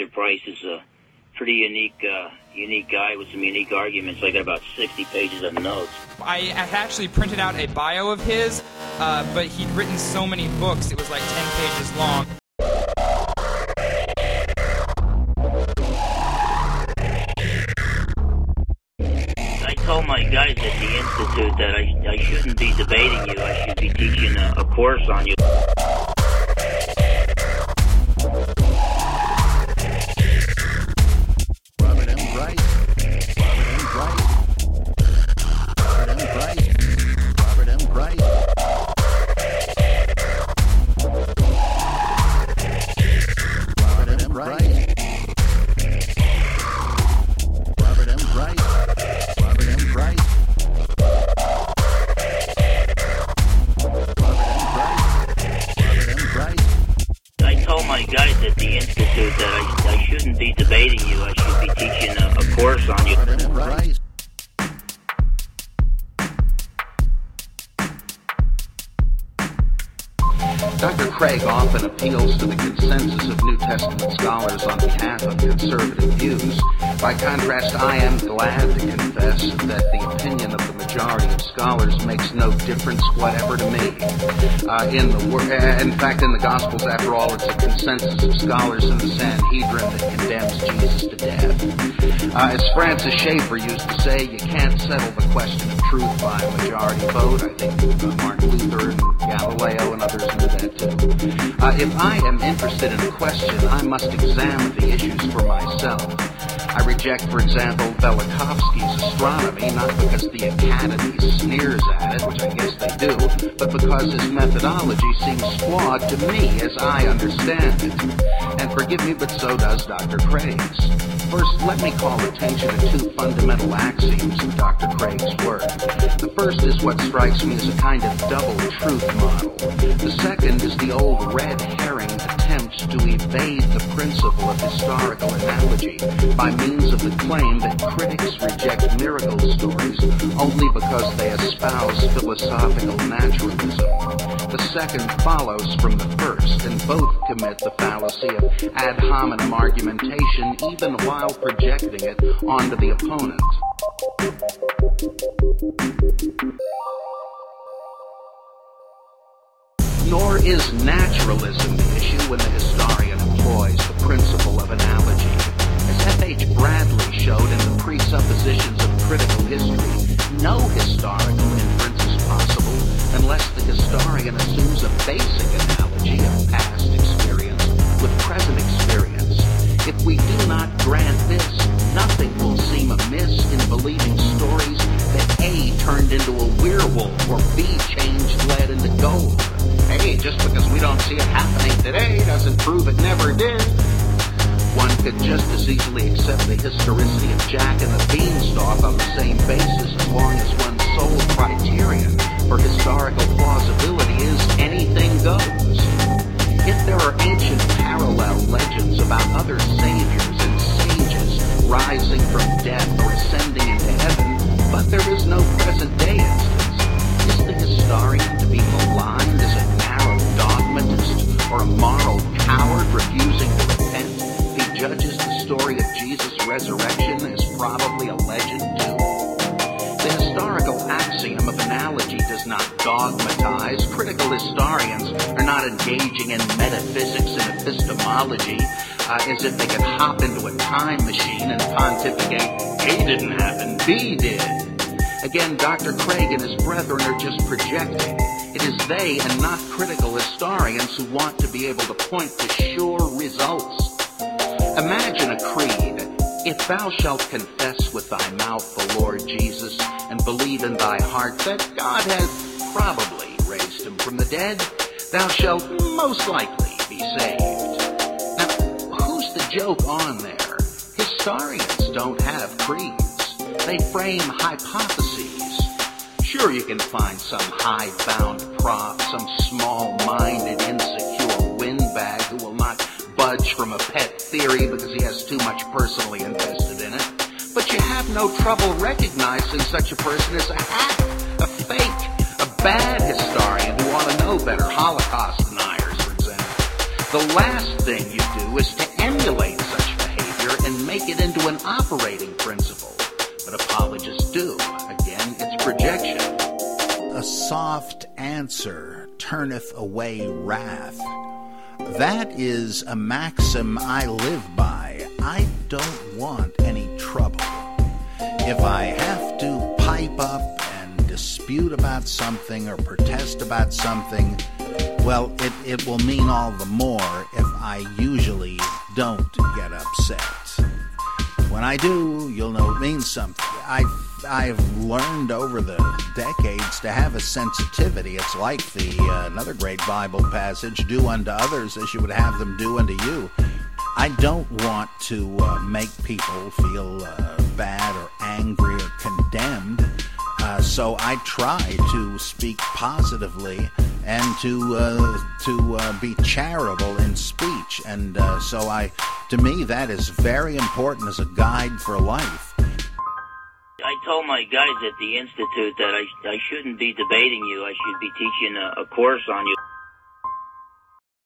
Dr. Price is a pretty unique, uh, unique guy with some unique arguments. I got about 60 pages of notes. I had actually printed out a bio of his, uh, but he'd written so many books, it was like 10 pages long. I told my guys at the Institute that I, I shouldn't be debating you. I should be teaching a, a course on you. My guys at the Institute that I, I shouldn't be debating you. I should be teaching a, a course on you. Dr. Craig often appeals to the consensus of New Testament scholars on behalf of conservative views. By contrast, I am glad to confess that the opinion of the majority of scholars makes no difference whatever to me. Uh, in the uh, in fact, in the Gospels, after all, it's a consensus of scholars in the Sanhedrin that condemns Jesus to death. Uh, as Francis Schaeffer used to say, you can't settle the question of truth by majority vote. I think uh, Martin Luther and Galileo and others knew that too. Uh, if I am interested in a question, I must examine the issues for myself. I reject, for example, Velikovsky's astronomy not because the Academy sneers at it, which I guess they do, but because his methodology seems flawed to me as I understand it. And forgive me, but so does Dr. Craig's. First, let me call attention to two fundamental axioms in Dr. Craig's work. The first is what strikes me as a kind of double truth model. The second is the old red herring attempt to evade the principle of historical analogy by means of the claim that critics reject miracle stories only because they espouse philosophical naturalism. The second follows from the first, and both commit the fallacy of ad hominem argumentation even while projecting it onto the opponent. Nor is naturalism the issue when the historian assumes a basic analogy of past experience with present experience. If we do not grant this, nothing will seem amiss in believing stories that A turned into a werewolf or B changed lead into gold. Hey, just because we don't see it happening today doesn't prove it never did. One could just as easily accept the historicity of Jack and the Beanstalk on the same basis as long as one's sole criterion for historical plausibility other saviors and sages rising from death or ascending into heaven, but there is no present day instance, is the historian to be maligned as a narrow dogmatist or a moral coward refusing to repent he judges the story of Jesus' resurrection as probably a legend too? The historical axiom of analogy does not dogmatize. Critical historians are not engaging in metaphysics and epistemology uh, as if they could hop into a time machine and pontificate, A didn't happen, B did. Again, Dr. Craig and his brethren are just projecting. It is they and not critical historians who want to be able to point to sure results. Imagine a creed. If thou shalt confess with thy mouth the Lord Jesus and believe in thy heart that God has probably raised him from the dead, thou shalt most likely be saved. The joke on there? Historians don't have creeds. They frame hypotheses. Sure, you can find some hidebound prop, some small-minded, insecure windbag who will not budge from a pet theory because he has too much personally invested in it. But you have no trouble recognizing such a person as a hack, a fake, a bad historian who ought to know better, Holocaust deniers, for example. The last thing you do is to make it into an operating principle. But apologists do. Again, it's projection. A soft answer turneth away wrath. That is a maxim I live by. I don't want any trouble. If I have to pipe up and dispute about something or protest about something, well, it, it will mean all the more if I usually don't get upset. When I do, you'll know it means something. I've, I've learned over the decades to have a sensitivity. It's like the uh, another great Bible passage: "Do unto others as you would have them do unto you." I don't want to uh, make people feel uh, bad or angry or condemned. Uh, so I try to speak positively and to uh, to uh, be charitable in speech, and so I, to me, that is very important as a guide for life. I told my guys at the institute that I I shouldn't be debating you. I should be teaching a, a course on you.